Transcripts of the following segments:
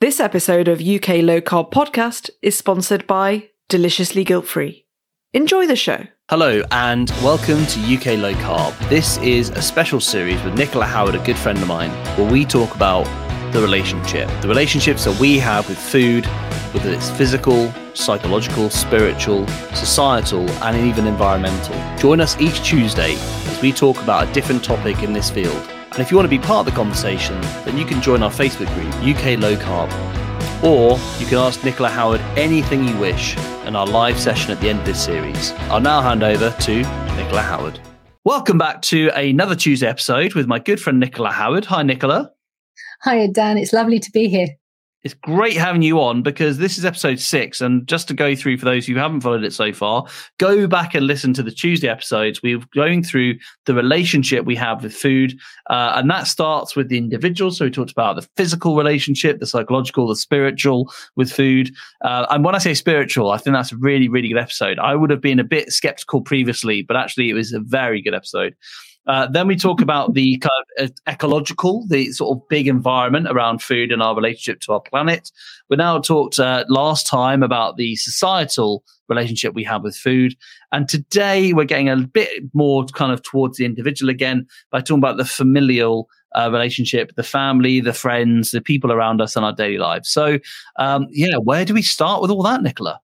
This episode of UK Low Carb Podcast is sponsored by Deliciously Guilt Free. Enjoy the show. Hello and welcome to UK Low Carb. This is a special series with Nicola Howard, a good friend of mine, where we talk about the relationship, the relationships that we have with food, whether it's physical, psychological, spiritual, societal, and even environmental. Join us each Tuesday as we talk about a different topic in this field. And if you want to be part of the conversation, then you can join our Facebook group, UK Low Carb. Or you can ask Nicola Howard anything you wish in our live session at the end of this series. I'll now hand over to Nicola Howard. Welcome back to another Tuesday episode with my good friend Nicola Howard. Hi, Nicola. Hiya, Dan. It's lovely to be here it's great having you on because this is episode six. And just to go through for those who haven't followed it so far, go back and listen to the Tuesday episodes. We're going through the relationship we have with food. Uh, and that starts with the individual. So we talked about the physical relationship, the psychological, the spiritual with food. Uh, and when I say spiritual, I think that's a really, really good episode. I would have been a bit skeptical previously, but actually it was a very good episode. Uh, then we talk about the kind of uh, ecological, the sort of big environment around food and our relationship to our planet. We now talked uh, last time about the societal relationship we have with food. And today we're getting a bit more kind of towards the individual again by talking about the familial uh, relationship, the family, the friends, the people around us in our daily lives. So, um, yeah, where do we start with all that, Nicola?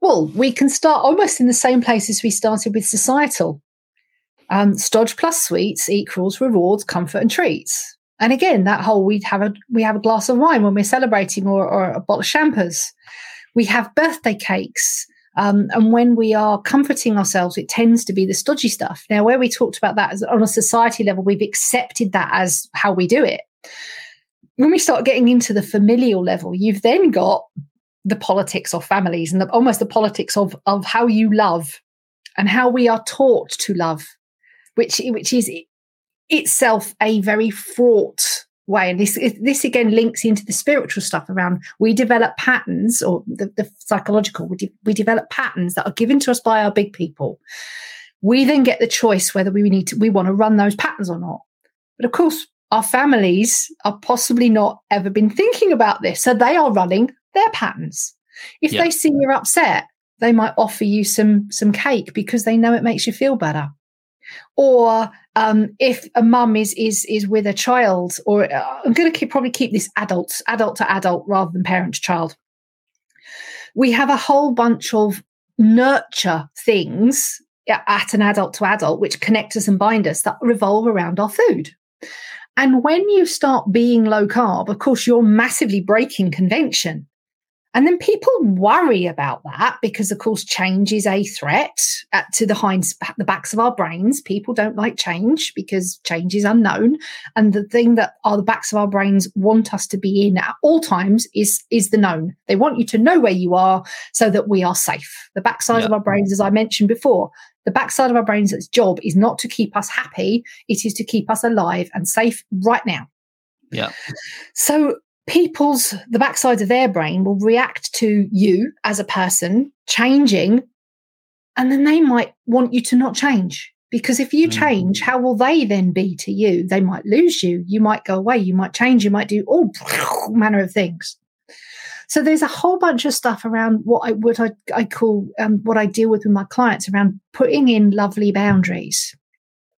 Well, we can start almost in the same place as we started with societal. Um, Stodge plus sweets equals rewards, comfort, and treats. And again, that whole we have a we have a glass of wine when we're celebrating, or, or a bottle of champers. We have birthday cakes, um, and when we are comforting ourselves, it tends to be the stodgy stuff. Now, where we talked about that as, on a society level, we've accepted that as how we do it. When we start getting into the familial level, you've then got the politics of families and the, almost the politics of of how you love and how we are taught to love which which is itself a very fraught way. And this this again links into the spiritual stuff around we develop patterns or the, the psychological. We, de- we develop patterns that are given to us by our big people. We then get the choice whether we need to we want to run those patterns or not. But of course, our families are possibly not ever been thinking about this, so they are running their patterns. If they see you're upset, they might offer you some some cake because they know it makes you feel better or um, if a mum is is is with a child, or uh, I'm going to probably keep this adult adult to adult rather than parent to child. We have a whole bunch of nurture things at an adult to adult, which connect us and bind us that revolve around our food. And when you start being low carb, of course, you're massively breaking convention. And then people worry about that because, of course, change is a threat to the hinds, the backs of our brains. People don't like change because change is unknown. And the thing that are the backs of our brains want us to be in at all times is, is the known. They want you to know where you are so that we are safe. The backside yeah. of our brains, as I mentioned before, the backside of our brains' its job is not to keep us happy. It is to keep us alive and safe right now. Yeah. So people's the backside of their brain will react to you as a person changing and then they might want you to not change. Because if you change mm. how will they then be to you? They might lose you. You might go away. You might change. You might do all manner of things. So there's a whole bunch of stuff around what i what i, I call um, what i deal with with my clients around putting in lovely boundaries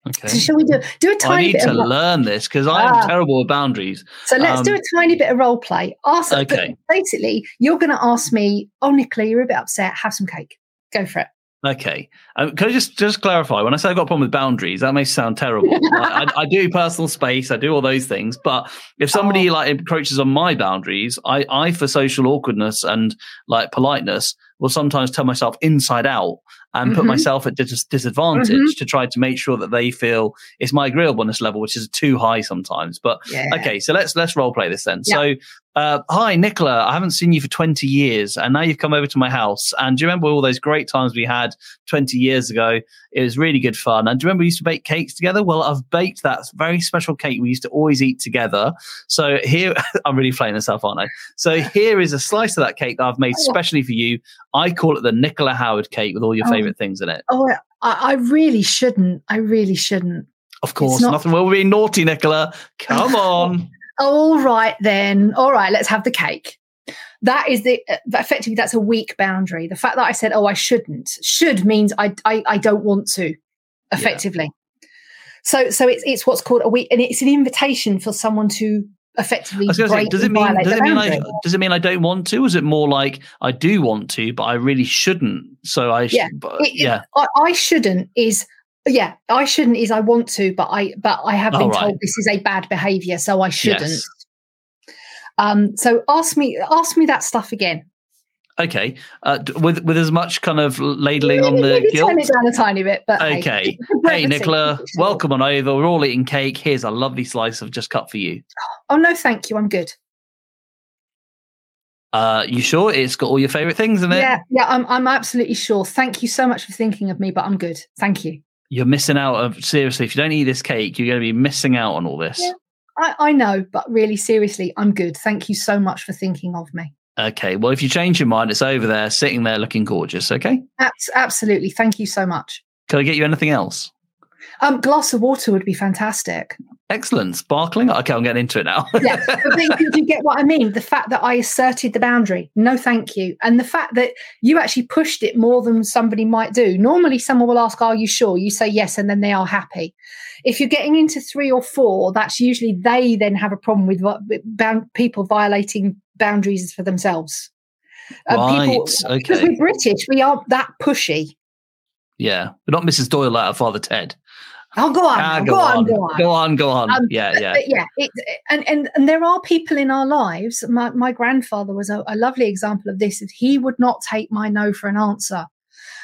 Okay. So shall we do do a tiny? Bit? I need bit to of, learn this because I'm ah. terrible with boundaries. So let's um, do a tiny bit of role play. Ask. Okay. Basically, you're going to ask me, "Oh, Nicola, you're a bit upset. Have some cake. Go for it." Okay. Um, can I just just clarify? When I say I've got a problem with boundaries, that may sound terrible. I, I, I, do personal space, I do all those things. But if somebody oh. like encroaches on my boundaries, I, I for social awkwardness and like politeness will sometimes turn myself inside out and mm-hmm. put myself at dis- disadvantage mm-hmm. to try to make sure that they feel it's my agreeableness level, which is too high sometimes. But yeah. okay, so let's let's role play this then. Yeah. So, uh, hi Nicola, I haven't seen you for twenty years, and now you've come over to my house. And do you remember all those great times we had twenty years ago? It was really good fun. And do you remember we used to bake cakes together? Well, I've baked that very special cake we used to always eat together. So here, I'm really playing this up, aren't I? So here is a slice of that cake that I've made oh. specially for you. I call it the Nicola Howard cake with all your oh. favorite things in it. Oh, I, I, really shouldn't. I really shouldn't. Of course, not... nothing will be naughty, Nicola. Come on. all right then. All right, let's have the cake. that is the uh, effectively that's a weak boundary. The fact that I said, "Oh, I shouldn't," should means I I, I don't want to, effectively. Yeah. So so it's it's what's called a weak, and it's an invitation for someone to effectively say, does it mean does it mean I, does it mean I don't want to? Is it more like I do want to, but I really shouldn't? So I yeah, but, it, yeah. I, I, shouldn't is yeah I shouldn't is I want to, but I but I have been right. told this is a bad behaviour, so I shouldn't. Yes. Um, so ask me ask me that stuff again. Okay, uh, with with as much kind of ladling on the maybe guilt. Turn it down a tiny bit, but okay. Hey, hey Nicola, welcome on over. We're all eating cake. Here's a lovely slice of just cut for you. Oh no, thank you. I'm good. Uh, you sure it's got all your favorite things in it? Yeah, yeah, I'm I'm absolutely sure. Thank you so much for thinking of me, but I'm good. Thank you. You're missing out of seriously. If you don't eat this cake, you're going to be missing out on all this. Yeah, I, I know, but really, seriously, I'm good. Thank you so much for thinking of me. Okay. Well, if you change your mind, it's over there, sitting there looking gorgeous. Okay. That's absolutely. Thank you so much. Can I get you anything else? Um, glass of water would be fantastic. Excellent. Sparkling. Okay, I'm getting into it now. yeah. But you get what I mean? The fact that I asserted the boundary, no thank you. And the fact that you actually pushed it more than somebody might do. Normally, someone will ask, Are you sure? You say yes, and then they are happy. If you're getting into three or four, that's usually they then have a problem with, with people violating boundaries for themselves. Uh, right. People, okay. Because we're British, we aren't that pushy. Yeah, but not Mrs. Doyle out of Father Ted. Oh, go on, ah, go, go, on, on, go on, go on, go on. Um, yeah, yeah, yeah. It, and and and there are people in our lives. My my grandfather was a, a lovely example of this. He would not take my no for an answer,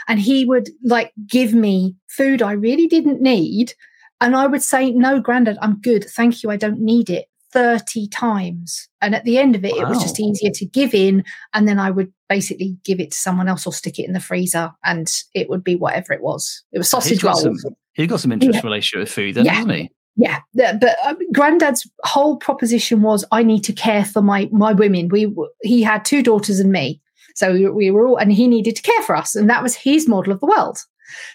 and he would like give me food I really didn't need, and I would say, "No, Grandad, I'm good, thank you. I don't need it." 30 times. And at the end of it, wow. it was just easier to give in. And then I would basically give it to someone else or stick it in the freezer and it would be whatever it was. It was sausage rolls. He's got some interesting yeah. relationship with food, then, yeah. hasn't he? Yeah, but uh, Granddad's whole proposition was, I need to care for my my women. We he had two daughters and me, so we, we were all, and he needed to care for us, and that was his model of the world.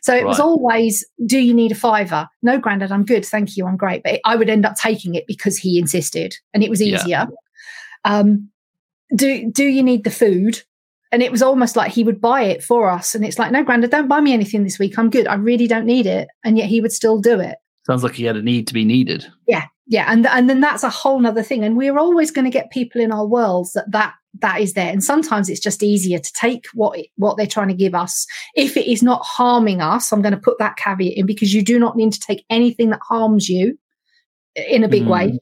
So it right. was always, do you need a fiver? No, granddad, I'm good. Thank you. I'm great. But I would end up taking it because he insisted and it was easier. Yeah. Um, do, do you need the food? And it was almost like he would buy it for us. And it's like, no, granddad, don't buy me anything this week. I'm good. I really don't need it. And yet he would still do it. Sounds like he had a need to be needed. Yeah. Yeah. And, and then that's a whole nother thing. And we're always going to get people in our worlds that that that is there. And sometimes it's just easier to take what what they're trying to give us. If it is not harming us, I'm going to put that caveat in because you do not need to take anything that harms you in a big mm. way.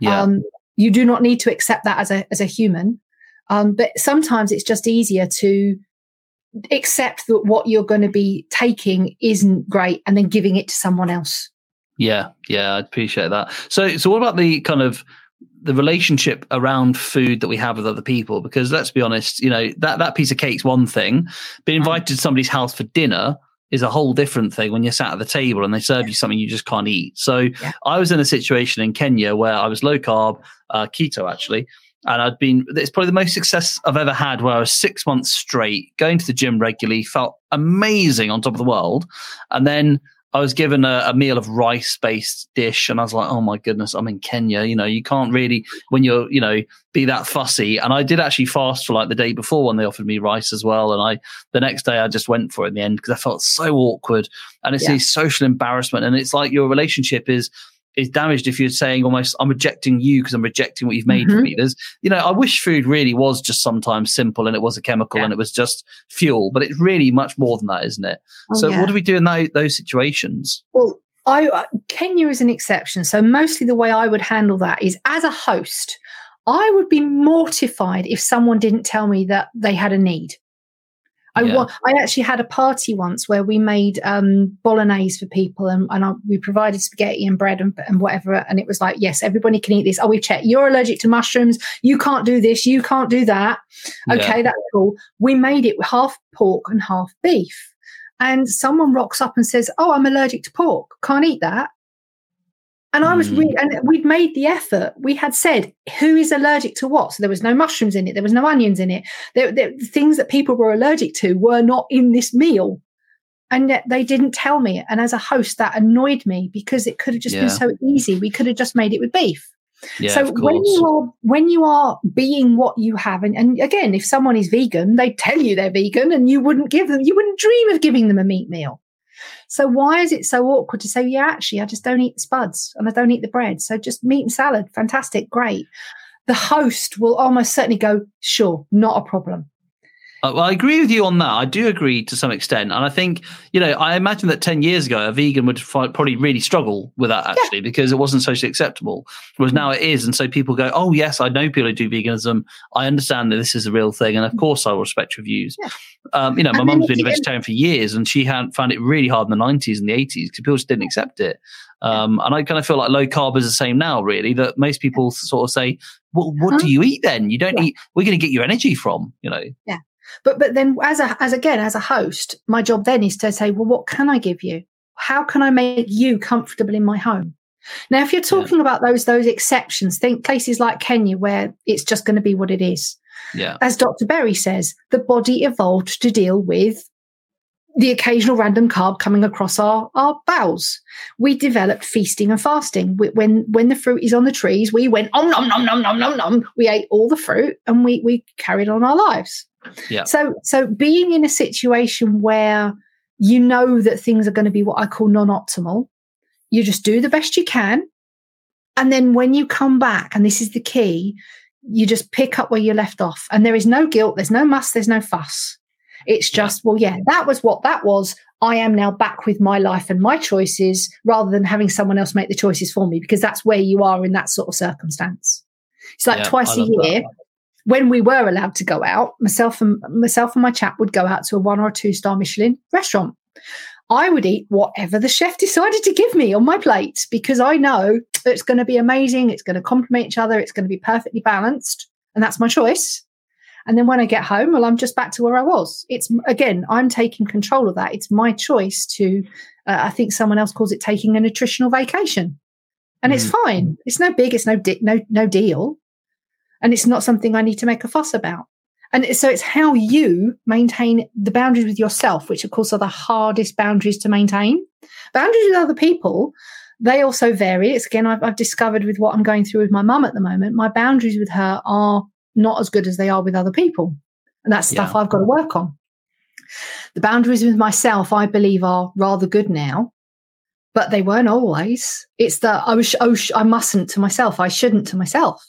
Yeah. Um, you do not need to accept that as a as a human. Um, but sometimes it's just easier to accept that what you're going to be taking isn't great and then giving it to someone else. Yeah, yeah, I appreciate that. So, so what about the kind of the relationship around food that we have with other people because let's be honest you know that that piece of cake's one thing being mm. invited to somebody's house for dinner is a whole different thing when you're sat at the table and they serve you something you just can't eat so yeah. i was in a situation in kenya where i was low carb uh, keto actually and I'd been, it's probably the most success I've ever had where I was six months straight going to the gym regularly, felt amazing on top of the world. And then I was given a, a meal of rice based dish, and I was like, oh my goodness, I'm in Kenya. You know, you can't really, when you're, you know, be that fussy. And I did actually fast for like the day before when they offered me rice as well. And I, the next day, I just went for it in the end because I felt so awkward. And it's yeah. this social embarrassment. And it's like your relationship is, is damaged if you're saying almost I'm rejecting you because I'm rejecting what you've made mm-hmm. for me. There's you know, I wish food really was just sometimes simple and it was a chemical yeah. and it was just fuel, but it's really much more than that, isn't it? Oh, so yeah. what do we do in those, those situations? Well, I uh, Kenya is an exception. So mostly the way I would handle that is as a host, I would be mortified if someone didn't tell me that they had a need. I, yeah. I actually had a party once where we made um, bolognese for people and, and I, we provided spaghetti and bread and, and, whatever. And it was like, yes, everybody can eat this. Oh, we check. You're allergic to mushrooms. You can't do this. You can't do that. Okay, yeah. that's cool. We made it half pork and half beef. And someone rocks up and says, Oh, I'm allergic to pork. Can't eat that. And I was, re- mm. and we'd made the effort. We had said who is allergic to what. So there was no mushrooms in it. There was no onions in it. There, there, the things that people were allergic to were not in this meal, and yet they didn't tell me. And as a host, that annoyed me because it could have just yeah. been so easy. We could have just made it with beef. Yeah, so when you are when you are being what you have, and, and again, if someone is vegan, they tell you they're vegan, and you wouldn't give them, you wouldn't dream of giving them a meat meal. So why is it so awkward to say, yeah, actually, I just don't eat the spuds and I don't eat the bread, so just meat and salad, fantastic, great. The host will almost certainly go, sure, not a problem. Uh, well, I agree with you on that. I do agree to some extent, and I think you know. I imagine that ten years ago, a vegan would probably really struggle with that actually because it wasn't socially acceptable. Whereas now it is, and so people go, "Oh yes, I know people who do veganism. I understand that this is a real thing, and of course I will respect your views." Yeah. Um, you know, my mum's been a vegetarian for years, and she had found it really hard in the nineties and the eighties because people just didn't accept it. Um, and I kind of feel like low carb is the same now, really. That most people sort of say, "Well, what Uh-huh. do you eat then? You don't Yeah. eat. We're going to get your energy from, you know." But but then as a as again as a host, my job then is to say, well, what can I give you? How can I make you comfortable in my home? Now, if you're talking about those those exceptions, think places like Kenya where it's just going to be what it is. Yeah, As Dr. Berry says, the body evolved to deal with the occasional random carb coming across our, our bowels. We developed feasting and fasting. We- When when the fruit is on the trees, we went oh nom nom nom nom nom nom. We ate all the fruit and we we carried on our lives. Yeah. So so being in a situation where you know that things are going to be what I call non-optimal, you just do the best you can. And then when you come back, and this is the key, you just pick up where you left off. And there is no guilt, there's no muss, there's no fuss. It's just, well, yeah, that was what that was. I am now back with my life and my choices rather than having someone else make the choices for me, because that's where you are in that sort of circumstance. It's like Yeah, twice I a year, that. When we were allowed to go out, myself and myself and my chap would go out to a one or a two star Michelin restaurant. I would eat whatever the chef decided to give me on my plate because I know it's going to be amazing. It's going to complement each other. It's going to be perfectly balanced. And that's my choice. And then when I get home, well, I'm just back to where I was. It's again, I'm taking control of that. It's my choice to, uh, I think someone else calls it taking a nutritional vacation. And it's Mm. fine. It's no big, it's no, di- no, no deal. And it's not something I need to make a fuss about. And so it's how you maintain the boundaries with yourself, which of course are the hardest boundaries to maintain. Boundaries with other people, they also vary. It's again, I've, I've discovered with what I'm going through with my mum at the moment, my boundaries with her are not as good as they are with other people. And that's stuff Yeah. I've got to work on. The boundaries with myself, I believe, are rather good now, but they weren't always. It's that I oh, was, oh, sh- I mustn't to myself. I shouldn't to myself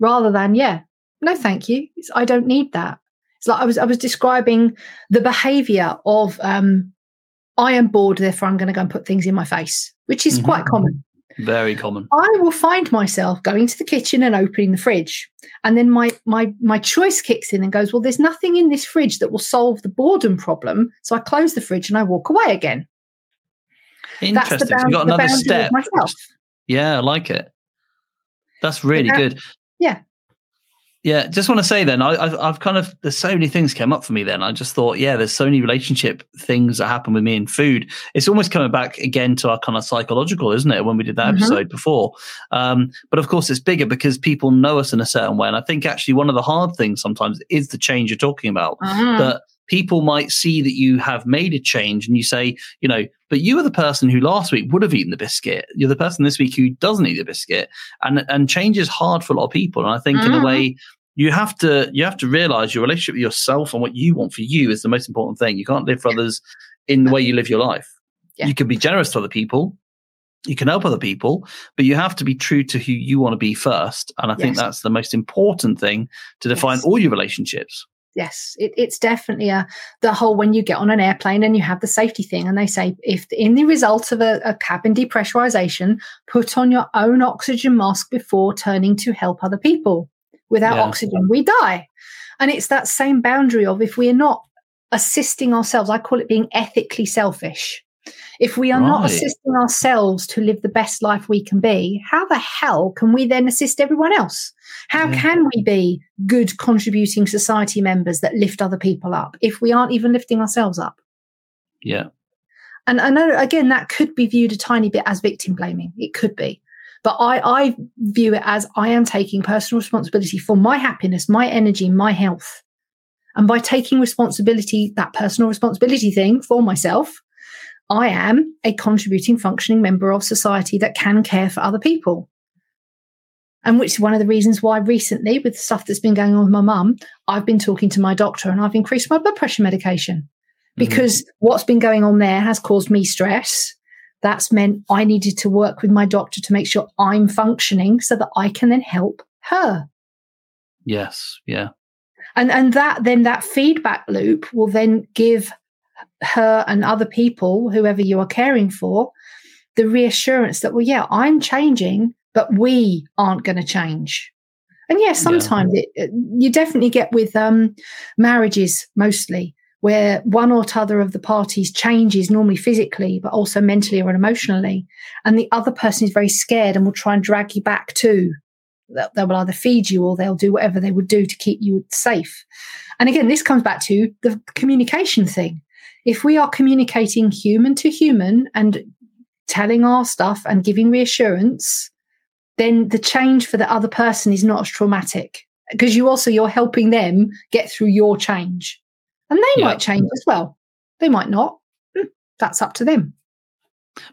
rather than, yeah, no, thank you. It's, I don't need that. It's like I was, I was describing the behavior of, um, I am bored, therefore I'm going to go and put things in my face, which is Mhm. quite common. very common. I will find myself going to the kitchen and opening the fridge. And then my my my choice kicks in and goes, Well, there's nothing in this fridge that will solve the boredom problem. So I close the fridge and I walk away again. That's the, Interesting. So bound- you got another step. Yeah, I like it. That's really good. Yeah. Yeah, just want to say then, I, I've, I've kind of there's so many things came up for me. Then I just thought, yeah, there's so many relationship things that happen with me and food. It's almost coming back again to our kind of psychological, isn't it? When we did that Mhm. episode before, um, but of course it's bigger because people know us in a certain way. And I think actually one of the hard things sometimes is the change you're talking about. Mm. that people might see that you have made a change and you say, you know, but you were the person who last week would have eaten the biscuit. You're the person this week who doesn't eat the biscuit. And and change is hard for a lot of people. And I think in a Mhm. way you have to you have to realize your relationship with yourself and what you want for you is the most important thing. You can't live for others in the way you live your life. Yeah. You can be generous to other people. You can help other people, but you have to be true to who you want to be first. And I think that's the most important thing to define Yes. all your relationships. Yes, it, it's definitely a the whole when you get on an airplane and you have the safety thing, and they say if in the result of a, a cabin depressurization, put on your own oxygen mask before turning to help other people. Without Yeah. oxygen, we die. And it's that same boundary of if we are not assisting ourselves, I call it being ethically selfish. If we are not assisting ourselves to live the best life we can be, how the hell can we then assist everyone else? How Yeah. can we be good contributing society members that lift other people up if we aren't even lifting ourselves up? Yeah. And I know again that could be viewed a tiny bit as victim blaming. It could be. But I, I view it as I am taking personal responsibility for my happiness, my energy, my health. And by taking responsibility, that personal responsibility thing for myself, I am a contributing, functioning member of society that can care for other people. And which is one of the reasons why recently, with stuff that's been going on with my mum, I've been talking to my doctor and I've increased my blood pressure medication Mm-hmm. because what's been going on there has caused me stress. That's meant I needed to work with my doctor to make sure I'm functioning so that I can then help her. Yes. Yeah. And and that then that feedback loop will then give her and other people, whoever you are caring for, the reassurance that, well, yeah, I'm changing, but we aren't going to change. And Yeah. sometimes it, it- you definitely get with um, marriages mostly, where one or t'other of the parties changes normally physically, but also mentally or emotionally. And the other person is very scared and will try and drag you back too. They will either feed you or they'll do whatever they would do to keep you safe. And again, this comes back to the communication thing. If we are communicating human to human and telling our stuff and giving reassurance, then the change for the other person is not as traumatic because you also you're helping them get through your change. And they Yeah. might change as well. They might not. Hmm, That's up to them.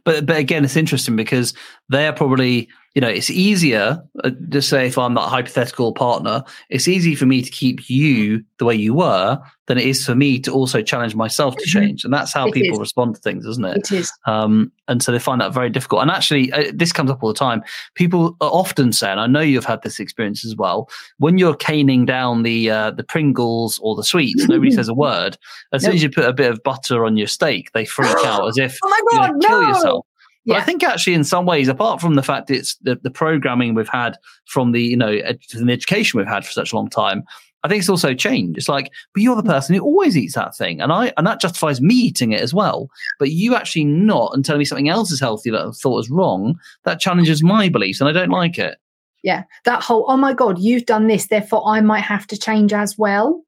But but again, it's interesting because they are probably you know it's easier. Uh, just say if I'm that hypothetical partner, it's easy for me to keep you the way you were than it is for me to also challenge myself to Mhm. change, and that's how It people is. respond to things, isn't it? It is. Um, and so they find that very difficult. And actually, uh, this comes up all the time. People are often say, and I know you've had this experience as well, when you're caning down the uh, the Pringles or the sweets, nobody says a word. As soon as you put a bit of butter on your steak, they freak out as if Oh my you're god, going to kill no! yourself. But I think actually, in some ways, apart from the fact it's the, the programming we've had from the you know ed- the education we've had for such a long time, I think it's also changed. It's like, but you're the mm. person who always eats that thing, and I and that justifies me eating it as well. But you actually not and telling me something else is healthy that I thought was wrong. That challenges my beliefs, and I don't like it. Yeah. That whole, oh my God, you've done this, therefore I might have to change as well.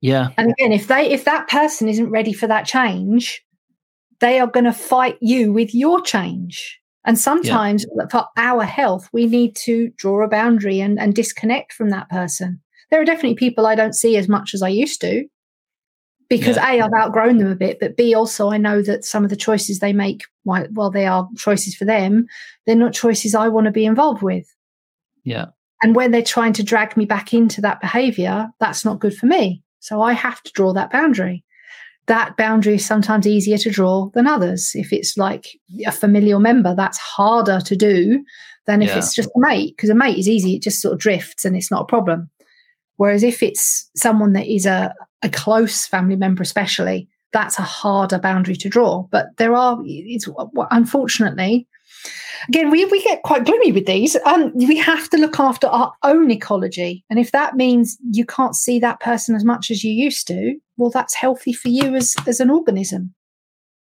Yeah, And again, if they if that person isn't ready for that change, they are going to fight you with your change. And sometimes for our health, we need to draw a boundary and, and disconnect from that person. There are definitely people I don't see as much as I used to because A, I've outgrown them a bit, but B, also I know that some of the choices they make, while while they are choices for them, they're not choices I want to be involved with. yeah, And when they're trying to drag me back into that behavior, that's not good for me. So I have to draw that boundary. That boundary is sometimes easier to draw than others. If it's like a familial member, that's harder to do than if Yeah. it's just a mate, because a mate is easy, it just sort of drifts and it's not a problem. Whereas if it's someone that is a, a close family member, especially, that's a harder boundary to draw. But there are, it's unfortunately, again, we, we get quite gloomy with these. Um, we have to look after our own ecology. And if that means you can't see that person as much as you used to, well, that's healthy for you as, as an organism.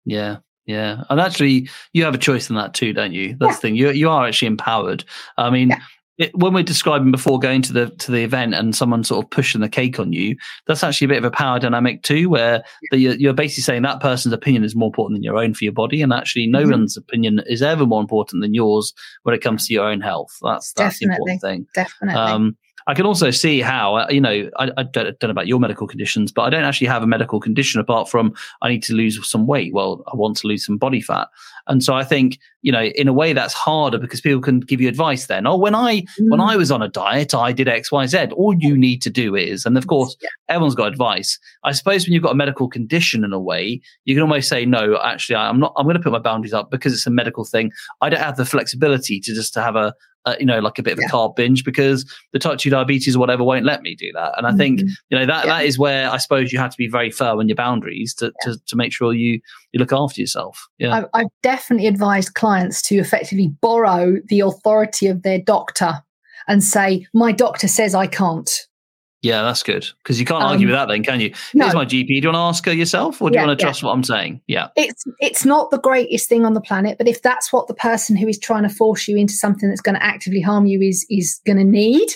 yeah. Yeah, and actually, you have a choice in that too, don't you? That's the thing. You you are actually empowered. I mean, Yeah. it, when we're describing before going to the to the event and someone sort of pushing the cake on you, that's actually a bit of a power dynamic too, where the, you're, basically saying that person's opinion is more important than your own for your body, and actually, no Mhm. one's opinion is ever more important than yours when it comes to your own health. That's that's the important thing. Definitely. Um, I can also see how, uh, you know, I, I don't, don't know about your medical conditions, but I don't actually have a medical condition apart from I need to lose some weight. Well, I want to lose some body fat. And so I think, you know, in a way that's harder because people can give you advice then. Oh, when I, when Mm. I was on a diet, I did X, Y, Z. All you need to do is, and of course, Yeah. everyone's got advice. I suppose when you've got a medical condition in a way, you can almost say, no, actually, I'm not, I'm going to put my boundaries up because it's a medical thing. I don't have the flexibility to just to have a, uh, you know, like a bit of Yeah. a carb binge because the type 2 diabetes or whatever won't let me do that. And I think, Mhm. you know, that, Yeah. that is where I suppose you have to be very firm on your boundaries to, to, to make sure you, you look after yourself. Yeah. I've, I've definitely advised clients to effectively borrow the authority of their doctor and say, My doctor says I can't. Yeah, that's good. Because you can't Um, argue with that then, can you? no. Here's my GP. Do you want to ask her yourself or do Yeah, you want to yeah. trust what I'm saying? Yeah. It's it's not the greatest thing on the planet, but if that's what the person who is trying to force you into something that's going to actively harm you is is going to need,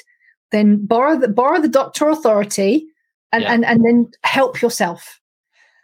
then borrow the borrow the doctor authority and, Yeah. and and then help yourself.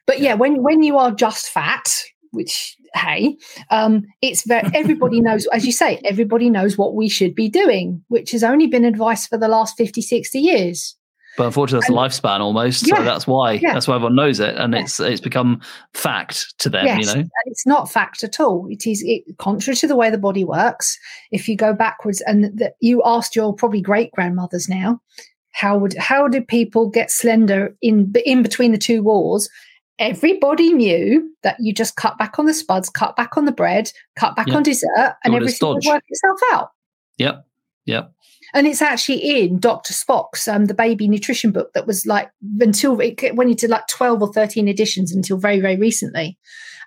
But yeah, when when you are just fat, which hey, um, it's very everybody knows, as you say, everybody knows what we should be doing, which has only been advice for the last 50, 60 years. But unfortunately, that's and, lifespan almost. Yeah, so that's why yeah. that's why everyone knows it, and yeah. it's it's become fact to them. Yes, you know, and it's not fact at all. It is it, contrary to the way the body works. If you go backwards, and that you asked your probably great grandmothers now, how would how did people get slender in in between the two wars? Everybody knew that you just cut back on the spuds, cut back on the bread, cut back on dessert, and everything would work itself out. Yep. Yep. And it's actually in Dr. Spock's um, the baby nutrition book that was like until it went into like 12 or 13 editions until very, very recently.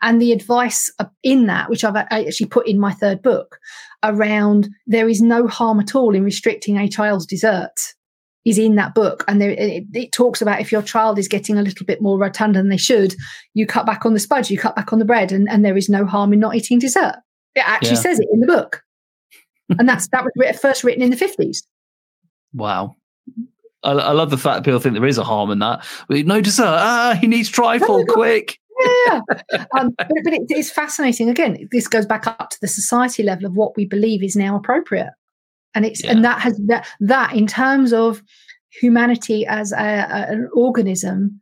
And the advice in that, which I've actually put in my third book, around there is no harm at all in restricting a child's desserts is in that book. And there, it, it, talks about if your child is getting a little bit more rotund than they should, you cut back on the spuds, you cut back on the bread, and, and there is no harm in not eating dessert. It actually yeah. says it in the book and that's that was first written in the fifties. Wow. I, I, love the fact that people think there is a harm in that. No dessert. Ah, he needs trifle, quick. yeah, um, but, but it, it's fascinating. Again, this goes back up to the society level of what we believe is now appropriate, and it's yeah. and that has that that in terms of humanity as a, a, an organism,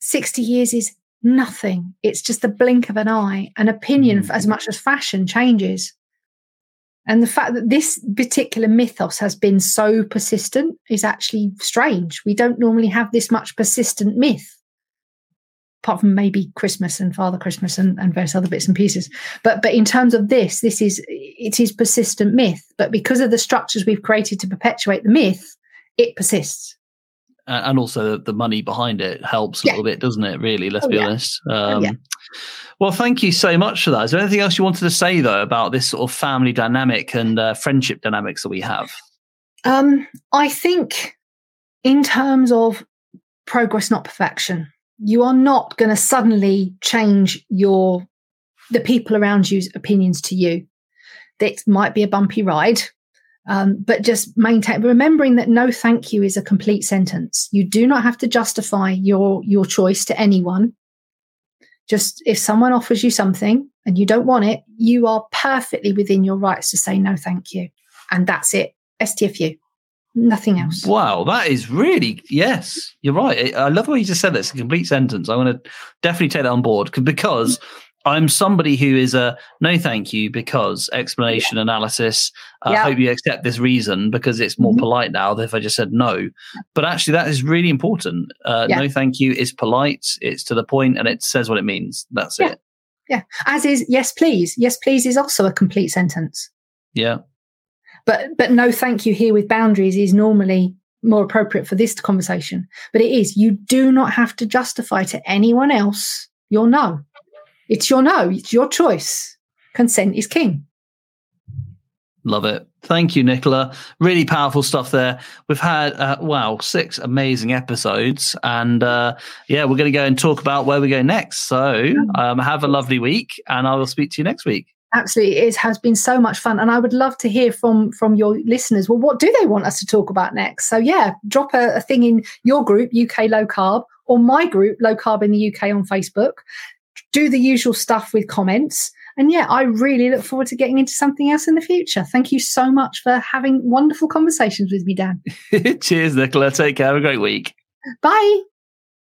sixty years is nothing. It's just the blink of an eye. An opinion, mm. as much as fashion, changes. And the fact that this particular mythos has been so persistent is actually strange. We don't normally have this much persistent myth, apart from maybe Christmas and Father Christmas and, and various other bits and pieces. But but in terms of this, this is it is persistent myth. But because of the structures we've created to perpetuate the myth, it persists. And also the money behind it helps a yeah. little bit, doesn't it? Really, let's oh, be yeah. honest. Um, oh, yeah. Um, well, thank you so much for that. Is there anything else you wanted to say though about this sort of family dynamic and uh, friendship dynamics that we have? Um, I think, in terms of progress, not perfection, you are not going to suddenly change your the people around you's opinions to you. That might be a bumpy ride, um, but just maintain remembering that no thank you is a complete sentence. You do not have to justify your your choice to anyone. Just if someone offers you something and you don't want it, you are perfectly within your rights to say no, thank you. And that's it. STFU. Nothing else. Wow, that is really yes. You're right. I love the way you just said that. It's a complete sentence. I want to definitely take that on board because I'm somebody who is a no, thank you, because explanation yeah. analysis. I uh, yeah. hope you accept this reason because it's more mm-hmm. polite now than if I just said no. But actually, that is really important. Uh, yeah. No, thank you is polite, it's to the point, and it says what it means. That's it. Yeah. As is yes, please. Yes, please is also a complete sentence. Yeah. But but no, thank you here with boundaries is normally more appropriate for this conversation. But it is. You do not have to justify to anyone else your no. It's your no, it's your choice. Consent is king. Love it. Thank you, Nicola. Really powerful stuff there. We've had, uh, wow, six amazing episodes. And uh, yeah, we're going to go and talk about where we go next. So um, have a lovely week, and I will speak to you next week. Absolutely, it has been so much fun, and I would love to hear from from your listeners. Well, what do they want us to talk about next? So, yeah, drop a, a thing in your group, UK Low Carb, or my group, Low Carb in the UK on Facebook do the usual stuff with comments. And yeah, I really look forward to getting into something else in the future. Thank you so much for having wonderful conversations with me, Dan. Cheers, Nicola. Take care. Have a great week. Bye.